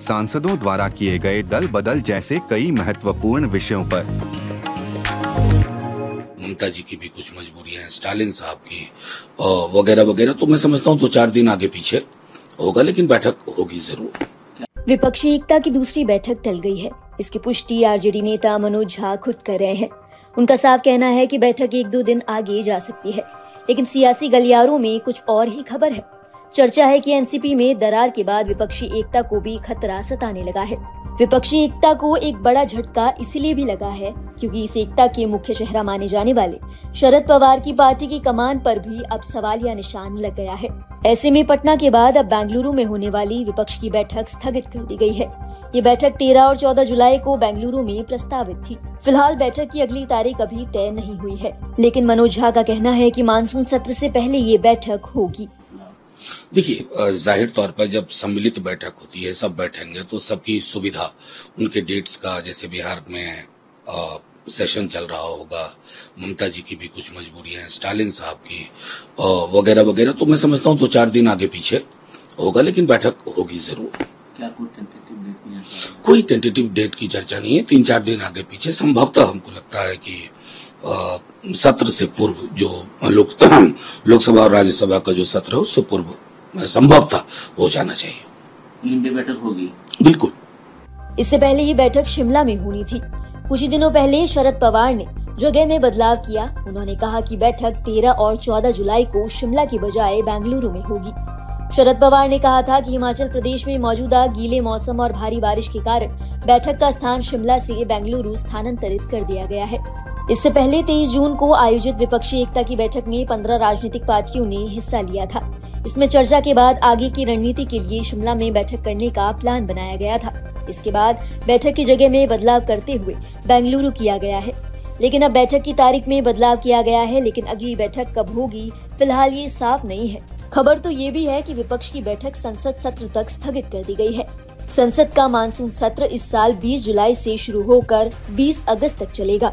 सांसदों द्वारा किए गए दल बदल जैसे कई महत्वपूर्ण विषयों पर। ममता जी की भी कुछ मजबूरियाँ हैं स्टालिन साहब की वगैरह वगैरह तो मैं समझता हूँ दो तो चार दिन आगे पीछे होगा लेकिन बैठक होगी ज़रूर। विपक्षी एकता की दूसरी बैठक टल गई है। इसकी पुष्टि आरजेडी नेता मनोज झा खुद कर रहे हैं। उनका साफ़ कहना है कि बैठक एक दो दिन आगे जा सकती है लेकिन सियासी गलियारों में कुछ और ही खबर है। चर्चा है कि एनसीपी में दरार के बाद विपक्षी एकता को भी खतरा सताने लगा है। विपक्षी एकता को एक बड़ा झटका इसलिए भी लगा है क्योंकि इस एकता के मुख्य चेहरा माने जाने वाले शरद पवार की पार्टी की कमान पर भी अब सवाल या निशान लग गया है। ऐसे में पटना के बाद अब बेंगलुरु में होने वाली विपक्ष की बैठक स्थगित कर दी गई है। ये बैठक 13 और 14 जुलाई को बेंगलुरु में प्रस्तावित थी। फ़िलहाल बैठक की अगली तारीख अभी तय नहीं हुई है, लेकिन मनोज झा का कहना है कि मानसून सत्र से पहले ये बैठक होगी। देखिए ज़ाहिर तौर पर जब सम्मिलित बैठक होती है सब बैठेंगे तो सबकी सुविधा उनके डेट्स का जैसे बिहार में आ, सेशन चल रहा होगा ममता जी की भी कुछ मजबूरियाँ हैं स्टालिन साहब की वगैरह वगैरह तो मैं समझता हूँ दो तो चार दिन आगे पीछे होगा लेकिन बैठक होगी ज़रूर। क्या कोई टेंटेटिव डेट कोई टेंटेटिव डेट की चर्चा नहीं है तीन चार दिन आगे पीछे संभवतः हमको लगता है कि सत्र से पूर्व जो लोक लोकसभा और राज्यसभा का जो सत्र है उससे पूर्व संभवतः हो जाना चाहिए। बैठक होगी। बिल्कुल। इससे पहले ये बैठक शिमला में होनी थी। कुछ ही दिनों पहले शरद पवार ने जगह में बदलाव किया। उन्होंने कहा कि बैठक 13 और 14 जुलाई को शिमला की बजाय बेंगलुरु में होगी। शरद पवार ने कहा था कि हिमाचल प्रदेश में मौजूदा गीले मौसम और भारी बारिश के कारण बैठक का स्थान शिमला से बेंगलुरु स्थानांतरित कर दिया गया है। इससे पहले 23 जून को आयोजित विपक्षी एकता की बैठक में 15 राजनीतिक पार्टियों ने हिस्सा लिया था। इसमें चर्चा के बाद आगे की रणनीति के लिए शिमला में बैठक करने का प्लान बनाया गया था। इसके बाद बैठक की जगह में बदलाव करते हुए बेंगलुरु किया गया है। लेकिन अब बैठक की तारीख में बदलाव किया गया है, लेकिन अगली बैठक कब होगी, फ़िलहाल ये साफ़ नहीं है। खबर तो ये भी है कि विपक्ष की बैठक संसद सत्र तक स्थगित कर दी गई है। संसद का मानसून सत्र इस साल 20 जुलाई से शुरू होकर 20 अगस्त तक चलेगा।